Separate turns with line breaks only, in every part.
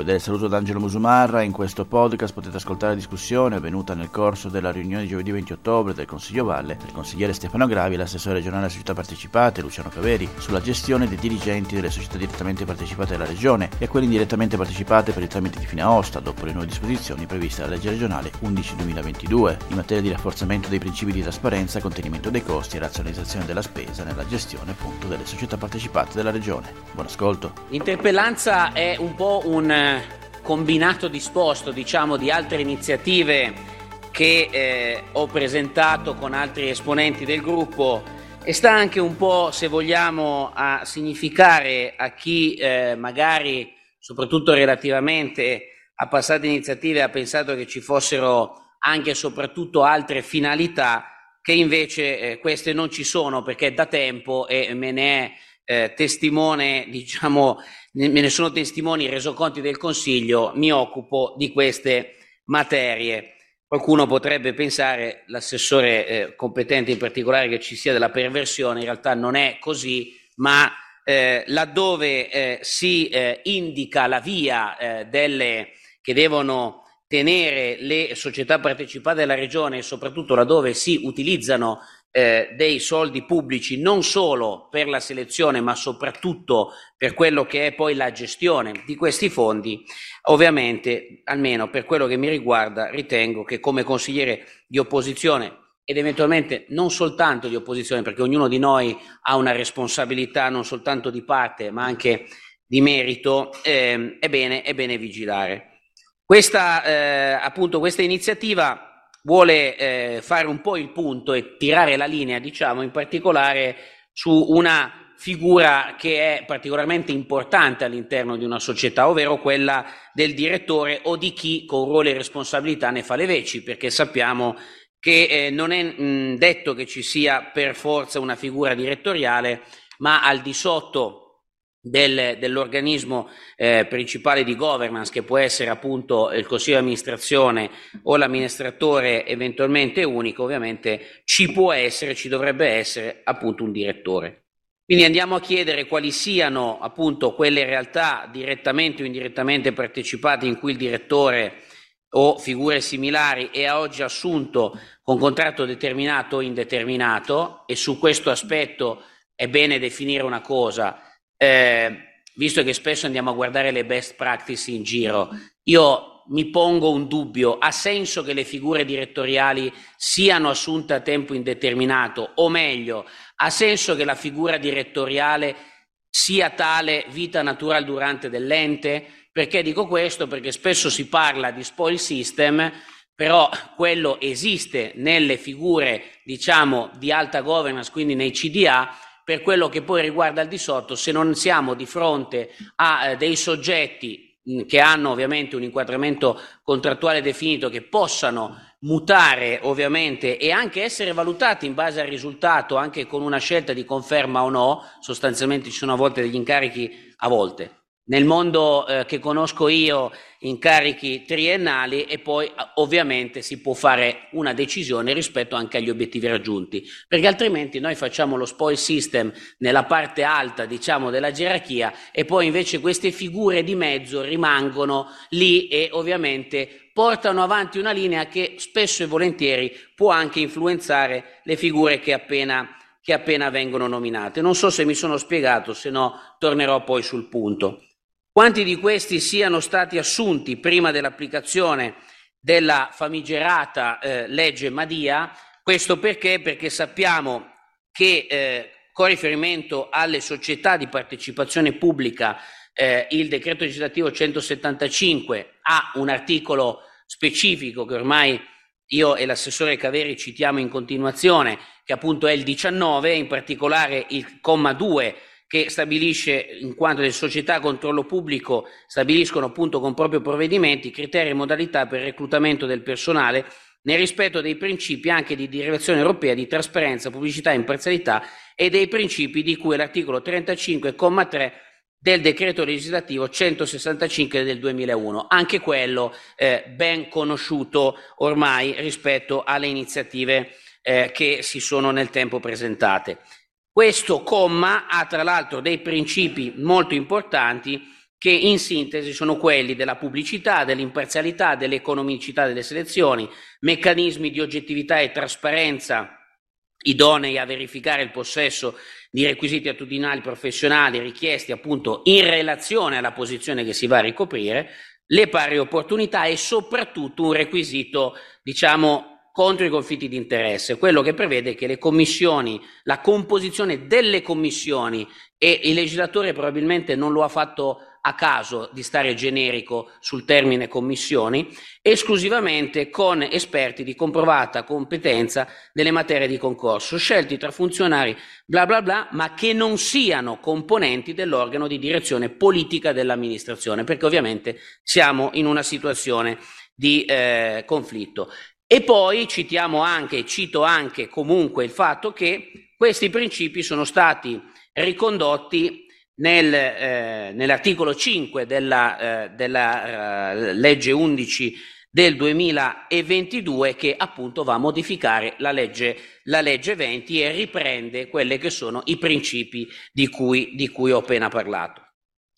Un cordiale saluto da Angelo Musumarra, in questo podcast potete ascoltare la discussione avvenuta nel corso della riunione di giovedì 20 ottobre del Consiglio Valle il consigliere Stefano Gravi e l'assessore regionale delle società partecipate Luciano Caveri sulla gestione dei dirigenti delle società direttamente partecipate della regione e quelle indirettamente partecipate per il tramite di fine Aosta dopo le nuove disposizioni previste dalla legge regionale 11-2022 in materia di rafforzamento dei principi di trasparenza, contenimento dei costi e razionalizzazione della spesa nella gestione appunto delle società partecipate della regione. Buon ascolto.
L'interpellanza è un po' un combinato disposto diciamo, di altre iniziative che eh, ho presentato con altri esponenti del gruppo e sta anche un po', se vogliamo, a significare a chi eh, magari, soprattutto relativamente a passate iniziative, ha pensato che ci fossero anche e soprattutto altre finalità, che invece eh, queste non ci sono perché da tempo e me ne è eh, testimone, diciamo, me ne sono testimoni i resoconti del Consiglio, mi occupo di queste materie. Qualcuno potrebbe pensare, l'assessore eh, competente in particolare, che ci sia della perversione, in realtà non è così, ma eh, laddove eh, si eh, indica la via eh, delle, che devono tenere le società partecipate della Regione e soprattutto laddove si utilizzano eh, dei soldi pubblici non solo per la selezione ma soprattutto per quello che è poi la gestione di questi fondi, ovviamente almeno per quello che mi riguarda ritengo che come consigliere di opposizione ed eventualmente non soltanto di opposizione perché ognuno di noi ha una responsabilità non soltanto di parte ma anche di merito, eh, è, bene, è bene vigilare. Questa, eh, appunto, questa iniziativa vuole eh, fare un po' il punto e tirare la linea, diciamo, in particolare su una figura che è particolarmente importante all'interno di una società, ovvero quella del direttore o di chi con ruolo e responsabilità ne fa le veci, perché sappiamo che eh, non è mh, detto che ci sia per forza una figura direttoriale, ma al di sotto del, dell'organismo eh, principale di governance, che può essere appunto il consiglio di amministrazione o l'amministratore eventualmente unico, ovviamente ci può essere, ci dovrebbe essere appunto un direttore. Quindi andiamo a chiedere quali siano appunto quelle realtà direttamente o indirettamente partecipate in cui il direttore o figure similari è a oggi assunto con contratto determinato o indeterminato e su questo aspetto è bene definire una cosa eh, visto che spesso andiamo a guardare le best practice in giro, io mi pongo un dubbio, ha senso che le figure direttoriali siano assunte a tempo indeterminato o meglio, ha senso che la figura direttoriale sia tale vita natural durante dell'ente? Perché dico questo? Perché spesso si parla di spoil system, però quello esiste nelle figure, diciamo, di alta governance, quindi nei CDA, per quello che poi riguarda il di sotto, se non siamo di fronte a eh, dei soggetti mh, che hanno ovviamente un inquadramento contrattuale definito, che possano mutare ovviamente e anche essere valutati in base al risultato, anche con una scelta di conferma o no, sostanzialmente ci sono a volte degli incarichi, a volte, nel mondo eh, che conosco io incarichi triennali e poi ovviamente si può fare una decisione rispetto anche agli obiettivi raggiunti, perché altrimenti noi facciamo lo spoil system nella parte alta, diciamo, della gerarchia e poi invece queste figure di mezzo rimangono lì e ovviamente portano avanti una linea che spesso e volentieri può anche influenzare le figure che appena che appena vengono nominate. Non so se mi sono spiegato, se no tornerò poi sul punto. Quanti di questi siano stati assunti prima dell'applicazione della famigerata eh, legge Madia? Questo perché? Perché sappiamo che eh, con riferimento alle società di partecipazione pubblica eh, il decreto legislativo 175 ha un articolo specifico che ormai io e l'assessore Caveri citiamo in continuazione, che appunto è il 19, in particolare il comma 2 che stabilisce, in quanto le società a controllo pubblico stabiliscono appunto con propri provvedimenti criteri e modalità per il reclutamento del personale nel rispetto dei principi anche di direzione europea di trasparenza, pubblicità e imparzialità e dei principi di cui l'articolo 35,3 del decreto legislativo 165 del 2001, anche quello eh, ben conosciuto ormai rispetto alle iniziative eh, che si sono nel tempo presentate. Questo comma ha tra l'altro dei principi molto importanti che in sintesi sono quelli della pubblicità, dell'imparzialità, dell'economicità delle selezioni, meccanismi di oggettività e trasparenza idonei a verificare il possesso di requisiti attitudinali professionali richiesti appunto in relazione alla posizione che si va a ricoprire, le pari opportunità e soprattutto un requisito, diciamo, contro i conflitti di interesse, quello che prevede che le commissioni, la composizione delle commissioni e il legislatore probabilmente non lo ha fatto a caso di stare generico sul termine commissioni, esclusivamente con esperti di comprovata competenza nelle materie di concorso, scelti tra funzionari bla bla bla, ma che non siano componenti dell'organo di direzione politica dell'amministrazione, perché ovviamente siamo in una situazione di eh, conflitto. E poi citiamo anche, cito anche comunque il fatto che questi principi sono stati ricondotti nel, eh, nell'articolo 5 della, eh, della eh, legge 11 del 2022 che appunto va a modificare la legge, la legge 20 e riprende quelli che sono i principi di cui, di cui ho appena parlato.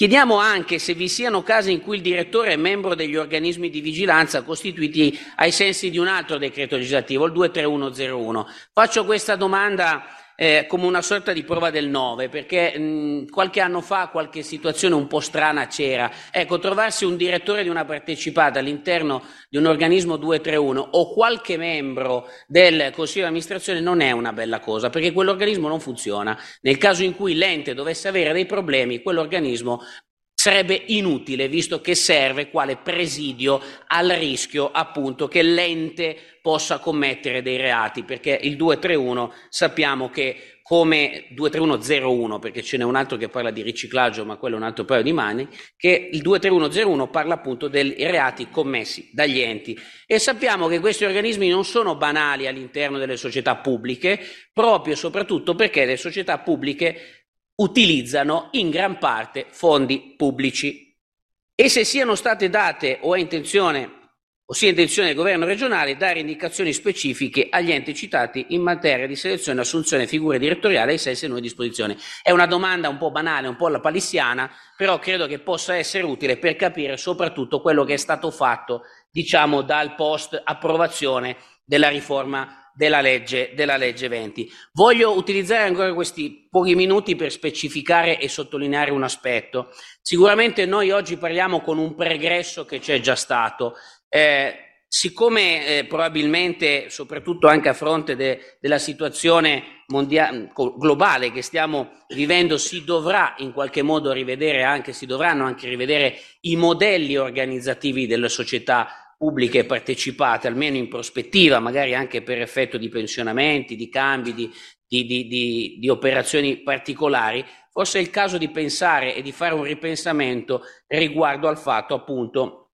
Chiediamo anche se vi siano casi in cui il direttore è membro degli organismi di vigilanza costituiti ai sensi di un altro decreto legislativo, il 23101. Faccio questa domanda eh, come una sorta di prova del 9, perché mh, qualche anno fa qualche situazione un po' strana c'era. Ecco, trovarsi un direttore di una partecipata all'interno di un organismo 231 o qualche membro del Consiglio di amministrazione non è una bella cosa, perché quell'organismo non funziona. Nel caso in cui l'ente dovesse avere dei problemi, quell'organismo sarebbe inutile visto che serve quale presidio al rischio appunto che l'ente possa commettere dei reati perché il 231 sappiamo che come 23101 perché ce n'è un altro che parla di riciclaggio ma quello è un altro paio di mani che il 23101 parla appunto dei reati commessi dagli enti. E sappiamo che questi organismi non sono banali all'interno delle società pubbliche proprio e soprattutto perché le società pubbliche utilizzano in gran parte fondi pubblici e se siano state date o è intenzione o sia intenzione del governo regionale dare indicazioni specifiche agli enti citati in materia di selezione e assunzione figure direttoriali ai sensi di nuove disposizioni. È una domanda un po' banale, un po' alla palissiana, però credo che possa essere utile per capire soprattutto quello che è stato fatto, diciamo, dal post approvazione della riforma della legge, della legge 20. Voglio utilizzare ancora questi pochi minuti per specificare e sottolineare un aspetto. Sicuramente noi oggi parliamo con un pregresso che c'è già stato. Eh, siccome eh, probabilmente, soprattutto anche a fronte de, della situazione mondiale, globale che stiamo vivendo, si dovrà in qualche modo rivedere anche, si dovranno anche rivedere i modelli organizzativi delle società pubbliche partecipate, almeno in prospettiva, magari anche per effetto di pensionamenti, di cambi, di, di, di, di, operazioni particolari, forse è il caso di pensare e di fare un ripensamento riguardo al fatto appunto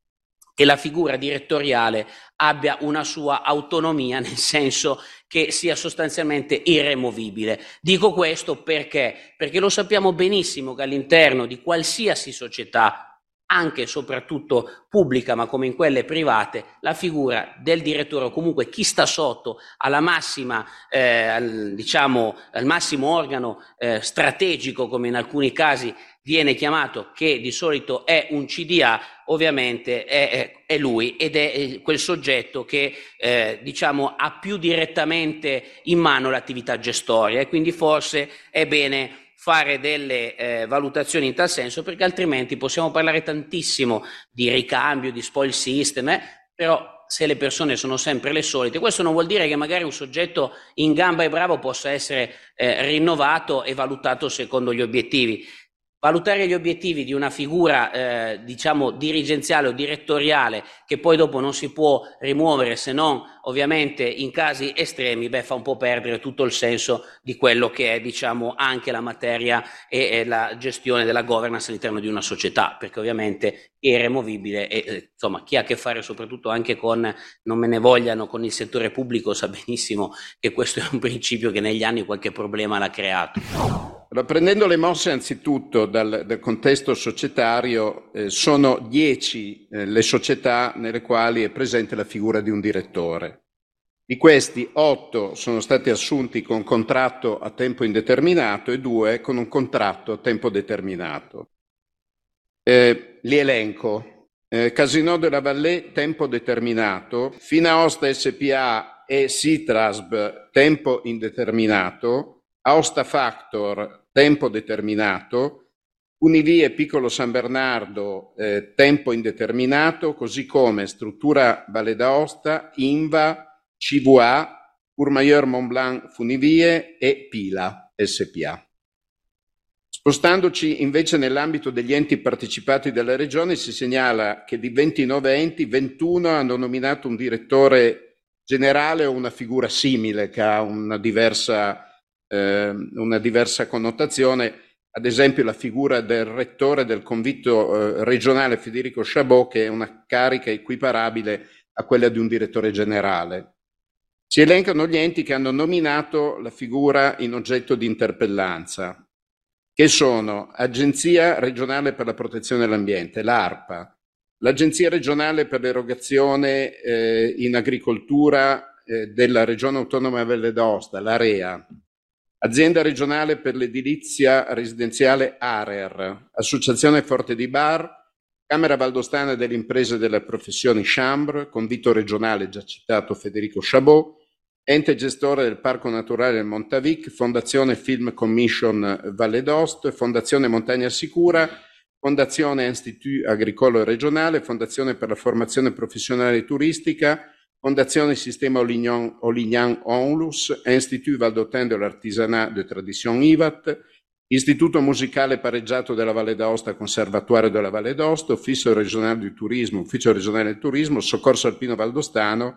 che la figura direttoriale abbia una sua autonomia, nel senso che sia sostanzialmente irremovibile. Dico questo perché? Perché lo sappiamo benissimo che all'interno di qualsiasi società anche e soprattutto pubblica, ma come in quelle private, la figura del direttore o comunque chi sta sotto alla massima, eh, al, diciamo, al massimo organo eh, strategico, come in alcuni casi viene chiamato, che di solito è un CDA, ovviamente è, è, lui ed è eh, quel soggetto che eh, diciamo, ha più direttamente in mano l'attività gestoria. E quindi forse è bene fare delle eh, valutazioni in tal senso, perché altrimenti possiamo parlare tantissimo di ricambio, di spoil system, eh, però se le persone sono sempre le solite, questo non vuol dire che magari un soggetto in gamba e bravo possa essere eh, rinnovato e valutato secondo gli obiettivi. Valutare gli obiettivi di una figura, eh, diciamo, dirigenziale o direttoriale che poi dopo non si può rimuovere se non ovviamente in casi estremi, beh, fa un po' perdere tutto il senso di quello che è, diciamo, anche la materia e, e la gestione della governance all'interno di una società, perché ovviamente è irremovibile e, eh, insomma, chi ha a che fare soprattutto anche con, non me ne vogliano, con il settore pubblico sa benissimo che questo è un principio che negli anni qualche problema l'ha creato.
Prendendo le mosse anzitutto dal, dal contesto societario, eh, sono dieci eh, le società nelle quali è presente la figura di un direttore. Di questi, otto sono stati assunti con contratto a tempo indeterminato e due con un contratto a tempo determinato. Eh, li elenco. Eh, Casino della Vallée, tempo determinato. Finaosta SPA e Citrasb, tempo indeterminato. Aosta Factor, tempo determinato. Univie Piccolo San Bernardo, eh, tempo indeterminato, così come struttura Valle d'Aosta, Inva, CVA, Courmayeur Montblanc Funivie e Pila SPA. Spostandoci invece nell'ambito degli enti partecipati dalla Regione, si segnala che di 29 enti, 21 hanno nominato un direttore generale o una figura simile che ha una diversa, eh, una diversa connotazione ad esempio la figura del rettore del convitto eh, regionale Federico Chabot, che è una carica equiparabile a quella di un direttore generale. Si elencano gli enti che hanno nominato la figura in oggetto di interpellanza, che sono Agenzia regionale per la protezione dell'ambiente, l'ARPA, l'Agenzia regionale per l'erogazione eh, in agricoltura eh, della Regione Autonoma Valle d'Aosta, l'AREA, Azienda regionale per l'edilizia residenziale ARER, Associazione Forte di Bar, Camera Valdostana delle Imprese delle Professioni Chambre, Convito regionale già citato Federico Chabot, Ente gestore del Parco Naturale del Montavic, Fondazione Film Commission Valle d'Ost, Fondazione Montagna Sicura, Fondazione Institut Agricolo Regionale, Fondazione per la Formazione Professionale Turistica, Fondazione Sistema Olignan, Olignan Onlus, Institut Valdotin de l'Artisanat de Tradition IVAT, Istituto Musicale Pareggiato della Valle d'Aosta, Conservatorio della Valle d'Aosta, Ufficio Regionale di Turismo, Ufficio Regionale del Turismo, Soccorso Alpino Valdostano,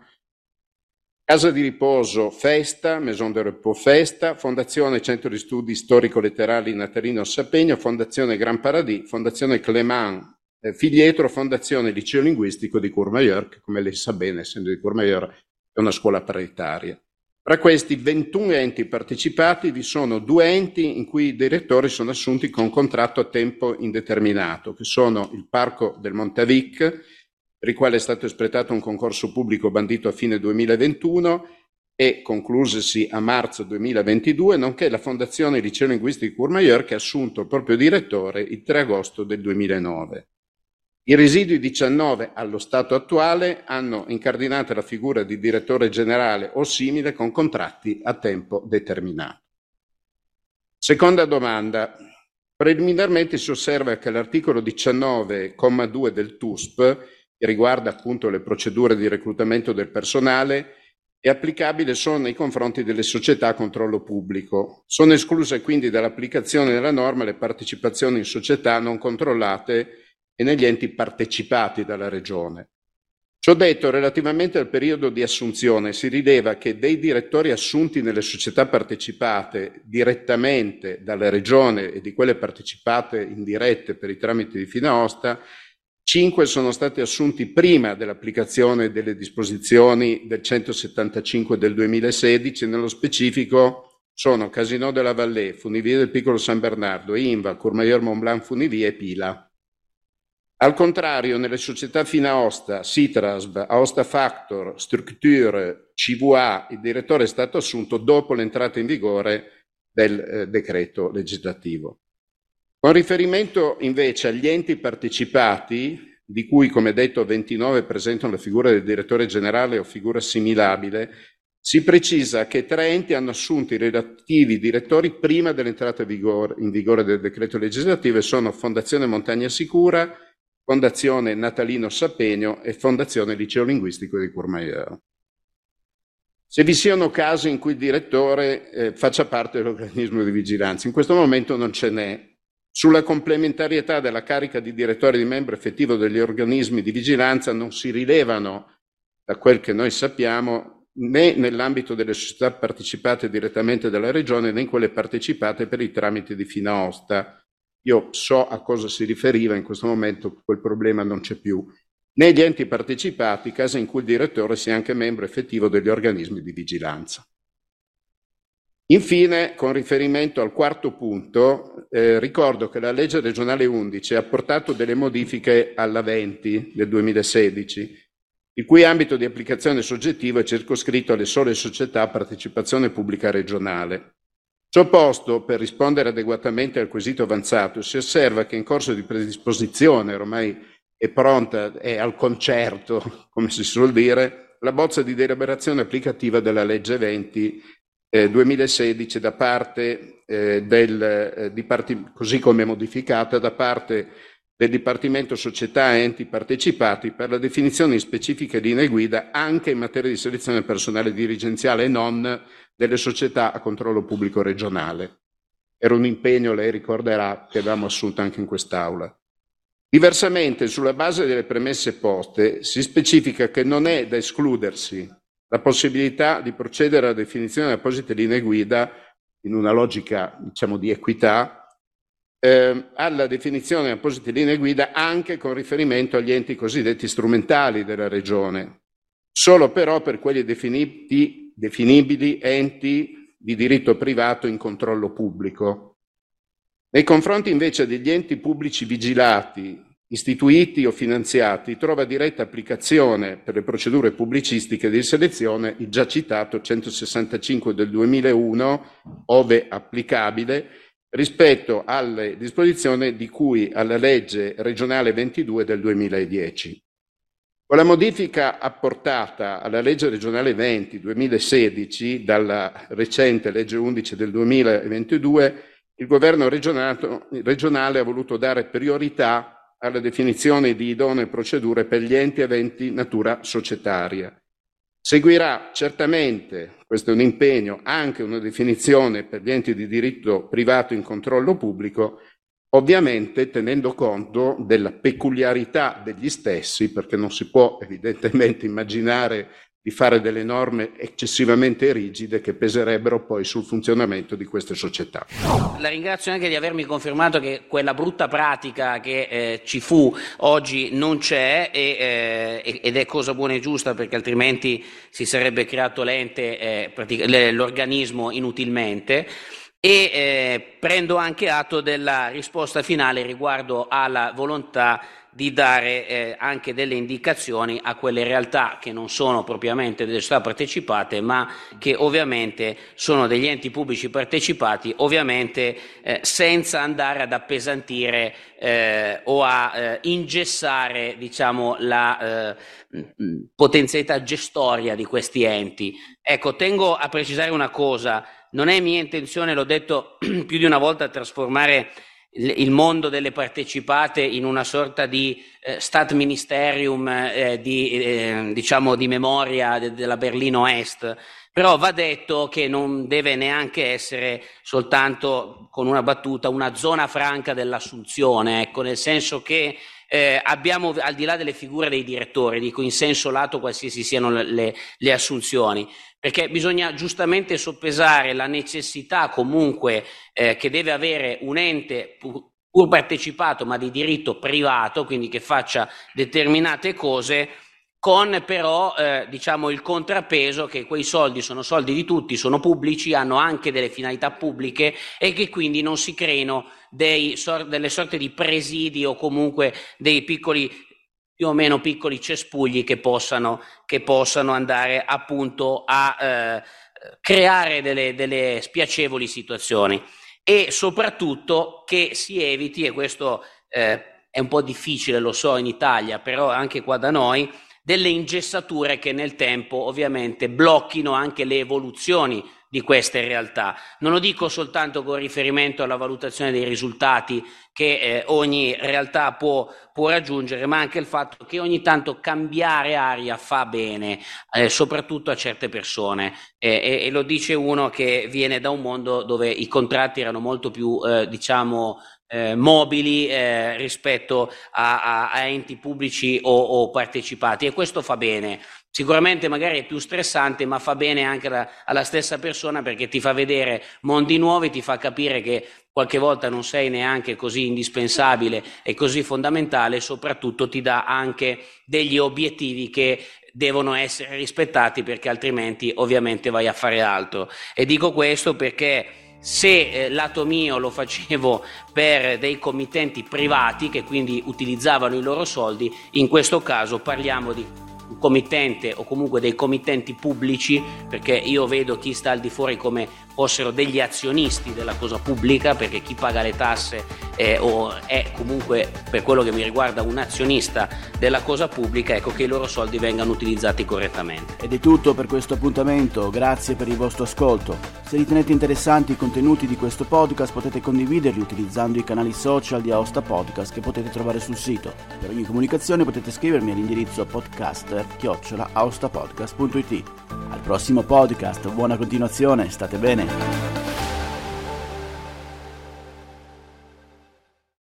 Casa di Riposo Festa, Maison de Repos Festa, Fondazione Centro di Studi Storico-Letterali Natalino Sapegno, Fondazione Gran Paradis, Fondazione Clément Figlietro Fondazione Liceo Linguistico di Courmayeur, che come lei sa bene, essendo di Courmayeur, è una scuola paritaria. Tra questi 21 enti partecipati vi sono due enti in cui i direttori sono assunti con contratto a tempo indeterminato, che sono il Parco del Montavic, per il quale è stato espletato un concorso pubblico bandito a fine 2021 e conclusesi a marzo 2022, nonché la Fondazione Liceo Linguistico di Courmayeur che ha assunto il proprio direttore il 3 agosto del 2009. I residui 19 allo stato attuale hanno incardinato la figura di direttore generale o simile con contratti a tempo determinato. Seconda domanda. Preliminarmente si osserva che l'articolo 19,2 del TUSP, che riguarda appunto le procedure di reclutamento del personale, è applicabile solo nei confronti delle società a controllo pubblico. Sono escluse quindi dall'applicazione della norma le partecipazioni in società non controllate e negli enti partecipati dalla Regione. Ciò detto, relativamente al periodo di assunzione, si rileva che dei direttori assunti nelle società partecipate direttamente dalla Regione e di quelle partecipate indirette per i tramiti di Finaosta, cinque sono stati assunti prima dell'applicazione delle disposizioni del 175 del 2016, nello specifico sono Casino della Vallée, Funivie del Piccolo San Bernardo, Inva, Courmayeur Montblanc Funivie e Pila. Al contrario, nelle società Finaosta, Citrasb, Aosta Factor, Structure, CVA, il direttore è stato assunto dopo l'entrata in vigore del eh, decreto legislativo. Con riferimento invece agli enti partecipati, di cui come detto 29 presentano la figura del direttore generale o figura assimilabile, si precisa che tre enti hanno assunto i relativi direttori prima dell'entrata in vigore del decreto legislativo e sono Fondazione Montagna Sicura, Fondazione Natalino Sapegno e Fondazione Liceo Linguistico di Courmayeur. Se vi siano casi in cui il direttore eh, faccia parte dell'organismo di vigilanza, in questo momento non ce n'è. Sulla complementarietà della carica di direttore di membro effettivo degli organismi di vigilanza non si rilevano, da quel che noi sappiamo, né nell'ambito delle società partecipate direttamente dalla Regione né in quelle partecipate per i tramiti di Finaosta, io so a cosa si riferiva, in questo momento quel problema non c'è più. Negli enti partecipati, caso in cui il direttore sia anche membro effettivo degli organismi di vigilanza. Infine, con riferimento al quarto punto, eh, ricordo che la legge regionale 11 ha apportato delle modifiche alla 20 del 2016, il cui ambito di applicazione soggettivo è circoscritto alle sole società a partecipazione pubblica regionale. Ciò posto, per rispondere adeguatamente al quesito avanzato, si osserva che in corso di predisposizione, ormai è pronta, è al concerto, come si suol dire, la bozza di deliberazione applicativa della legge 20 eh, 2016 da parte eh, del, eh, Dipartim- così come modificata da parte del Dipartimento Società e Enti Partecipati per la definizione di specifiche linee guida anche in materia di selezione personale dirigenziale e non delle società a controllo pubblico regionale. Era un impegno, lei ricorderà, che avevamo assunto anche in quest'Aula. Diversamente, sulla base delle premesse poste, si specifica che non è da escludersi la possibilità di procedere alla definizione di apposite linee guida in una logica, diciamo, di equità, eh, alla definizione di apposite linee guida anche con riferimento agli enti cosiddetti strumentali della Regione, solo però per quelli definiti, definibili enti di diritto privato in controllo pubblico. Nei confronti invece degli enti pubblici vigilati, istituiti o finanziati, trova diretta applicazione per le procedure pubblicistiche di selezione il già citato 165 del 2001, ove applicabile, rispetto alle disposizioni di cui alla legge regionale 22 del 2010. Con la modifica apportata alla legge regionale 20 2016 dalla recente legge 11 del 2022, il governo regionale ha voluto dare priorità alla definizione di idonee procedure per gli enti aventi natura societaria. Seguirà certamente, questo è un impegno, anche una definizione per gli enti di diritto privato in controllo pubblico, ovviamente tenendo conto della peculiarità degli stessi, perché non si può evidentemente immaginare di fare delle norme eccessivamente rigide che peserebbero poi sul funzionamento di queste società.
La ringrazio anche di avermi confermato che quella brutta pratica che eh, ci fu oggi non c'è e, eh, ed è cosa buona e giusta perché altrimenti si sarebbe creato l'ente, eh, l'organismo inutilmente e eh, prendo anche atto della risposta finale riguardo alla volontà di dare eh, anche delle indicazioni a quelle realtà che non sono propriamente delle società partecipate, ma che ovviamente sono degli enti pubblici partecipati, ovviamente eh, senza andare ad appesantire eh, o a eh, ingessare diciamo, la eh, potenzialità gestoria di questi enti. Ecco, tengo a precisare una cosa, non è mia intenzione, l'ho detto più di una volta, trasformare il mondo delle partecipate in una sorta di eh, stat ministerium eh, di, eh, diciamo di memoria de- della Berlino Est, però va detto che non deve neanche essere soltanto con una battuta una zona franca dell'assunzione, ecco, nel senso che eh, abbiamo al di là delle figure dei direttori, dico in senso lato qualsiasi siano le, le assunzioni, perché bisogna giustamente soppesare la necessità comunque eh, che deve avere un ente pur, pur partecipato ma di diritto privato, quindi che faccia determinate cose, con però eh, diciamo il contrappeso che quei soldi sono soldi di tutti, sono pubblici, hanno anche delle finalità pubbliche e che quindi non si creino dei, delle sorte di presidi o comunque dei piccoli più o meno piccoli cespugli che possano, che possano andare appunto a eh, creare delle, delle spiacevoli situazioni. E soprattutto che si eviti, e questo eh, è un po' difficile, lo so in Italia, però anche qua da noi, delle ingessature che nel tempo ovviamente blocchino anche le evoluzioni di queste realtà. Non lo dico soltanto con riferimento alla valutazione dei risultati che eh, ogni realtà può, può, raggiungere, ma anche il fatto che ogni tanto cambiare aria fa bene, eh, soprattutto a certe persone. Eh, e, lo dice uno che viene da un mondo dove i contratti erano molto più, eh, diciamo, eh, mobili eh, rispetto a, a, a, enti pubblici o, o partecipati e questo fa bene. Sicuramente magari è più stressante, ma fa bene anche alla, alla stessa persona perché ti fa vedere mondi nuovi, ti fa capire che qualche volta non sei neanche così indispensabile e così fondamentale e soprattutto ti dà anche degli obiettivi che devono essere rispettati perché altrimenti ovviamente vai a fare altro. E dico questo perché se eh, lato mio lo facevo per dei committenti privati che quindi utilizzavano i loro soldi, in questo caso parliamo di un committente o comunque dei committenti pubblici, perché io vedo chi sta al di fuori come fossero degli azionisti della cosa pubblica, perché chi paga le tasse è, o è comunque per quello che mi riguarda un azionista della cosa pubblica, ecco che i loro soldi vengano utilizzati correttamente.
Ed è tutto per questo appuntamento, grazie per il vostro ascolto. Se ritenete interessanti i contenuti di questo podcast potete condividerli utilizzando i canali social di Aosta Podcast che potete trovare sul sito. Per ogni comunicazione potete scrivermi all'indirizzo podcaster-aostapodcast.it. Al prossimo podcast, buona continuazione, state bene.